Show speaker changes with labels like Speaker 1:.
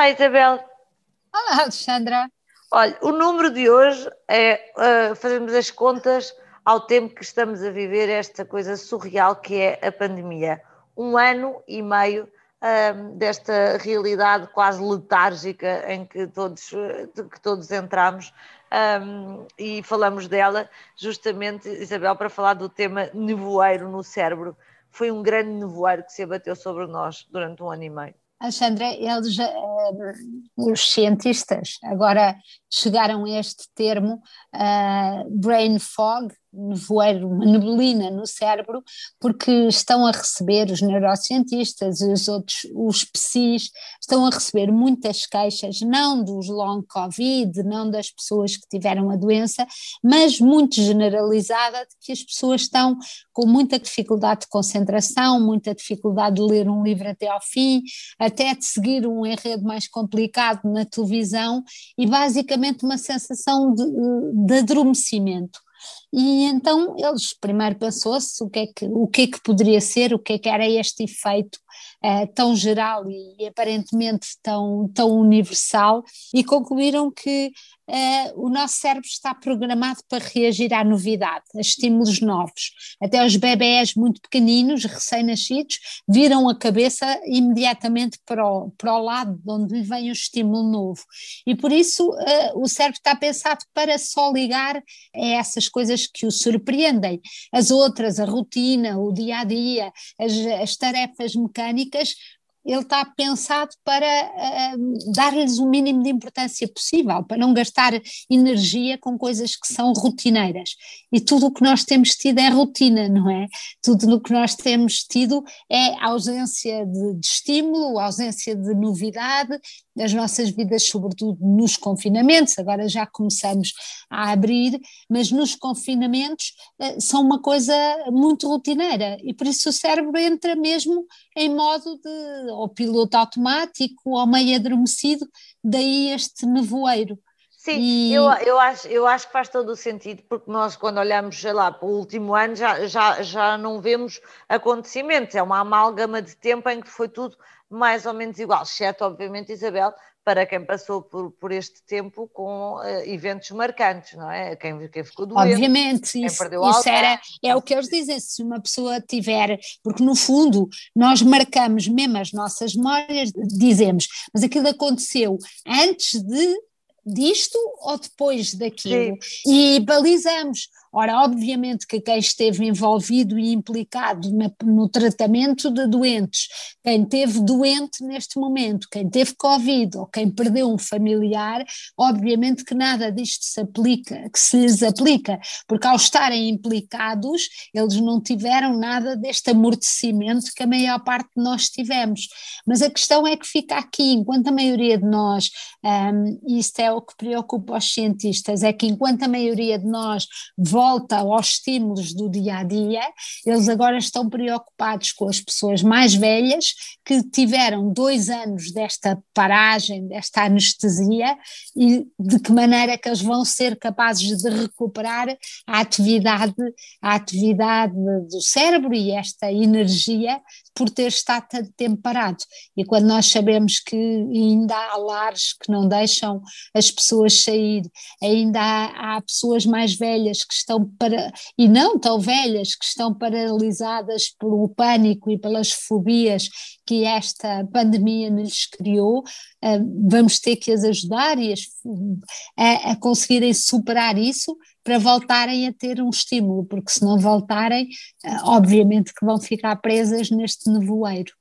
Speaker 1: Olá, Isabel.
Speaker 2: Olá, Alexandra.
Speaker 1: Olha, o número de hoje é uh, fazermos as contas ao tempo que estamos a viver esta coisa surreal que é a pandemia. Um ano e meio uh, desta realidade quase letárgica em que todos, que todos entramos um, e falamos dela justamente, Isabel, para falar do tema nevoeiro no cérebro. Foi um grande nevoeiro que se abateu sobre nós durante um ano e meio.
Speaker 2: Alexandra, eles, uh, os cientistas agora chegaram a este termo uh, brain fog, nevoeiro, uma neblina no cérebro, porque estão a receber, os neurocientistas, os outros, os PSIs, estão a receber muitas queixas, não dos long covid, não das pessoas que tiveram a doença, mas muito generalizada, de que as pessoas estão com muita dificuldade de concentração, muita dificuldade de ler um livro até ao fim, até de seguir um enredo mais complicado na televisão e basicamente uma sensação de, de adormecimento. E então eles primeiro pensou-se o que, é que, o que é que poderia ser, o que é que era este efeito uh, tão geral e, aparentemente tão, tão universal, e concluíram que uh, o nosso cérebro está programado para reagir à novidade, a estímulos novos. Até os bebés muito pequeninos, recém-nascidos, viram a cabeça imediatamente para o, para o lado de onde lhe vem o estímulo novo. E por isso uh, o cérebro está pensado para só ligar a essas coisas que o surpreendem. As outras, a rotina, o dia a dia, as, as tarefas mecânicas, ele está pensado para uh, dar-lhes o mínimo de importância possível, para não gastar energia com coisas que são rotineiras. E tudo o que nós temos tido é rotina, não é? Tudo o que nós temos tido é ausência de, de estímulo, ausência de novidade, as nossas vidas, sobretudo nos confinamentos, agora já começamos a abrir, mas nos confinamentos uh, são uma coisa muito rotineira e por isso o cérebro entra mesmo em modo de ou piloto automático ou meio adormecido, daí este nevoeiro.
Speaker 1: Sim, e... eu, eu, acho, eu acho que faz todo o sentido, porque nós, quando olhamos, sei lá, para o último ano, já, já, já não vemos acontecimentos, é uma amálgama de tempo em que foi tudo mais ou menos igual, exceto, obviamente, Isabel, para quem passou por, por este tempo com uh, eventos marcantes, não é? Quem, quem ficou doente,
Speaker 2: Obviamente,
Speaker 1: quem
Speaker 2: isso,
Speaker 1: perdeu
Speaker 2: isso era, é o que eles dizem, se uma pessoa tiver, porque no fundo nós marcamos mesmo as nossas memórias, dizemos, mas aquilo aconteceu antes de disto ou depois daquilo Sim. e balizamos Ora, obviamente que quem esteve envolvido e implicado na, no tratamento de doentes, quem teve doente neste momento, quem teve Covid ou quem perdeu um familiar, obviamente que nada disto se aplica, que se lhes aplica, porque ao estarem implicados, eles não tiveram nada deste amortecimento que a maior parte de nós tivemos. Mas a questão é que fica aqui, enquanto a maioria de nós, um, isto é o que preocupa os cientistas, é que enquanto a maioria de nós volta aos estímulos do dia a dia, eles agora estão preocupados com as pessoas mais velhas que tiveram dois anos desta paragem, desta anestesia e de que maneira que eles vão ser capazes de recuperar a atividade, a atividade do cérebro e esta energia por ter estado tanto tempo parado. E quando nós sabemos que ainda há lares que não deixam as pessoas sair, ainda há, há pessoas mais velhas que estão para, e não tão velhas, que estão paralisadas pelo pânico e pelas fobias que esta pandemia lhes criou, ah, vamos ter que as ajudar e as, a, a conseguirem superar isso para voltarem a ter um estímulo, porque se não voltarem, ah, obviamente que vão ficar presas neste nevoeiro.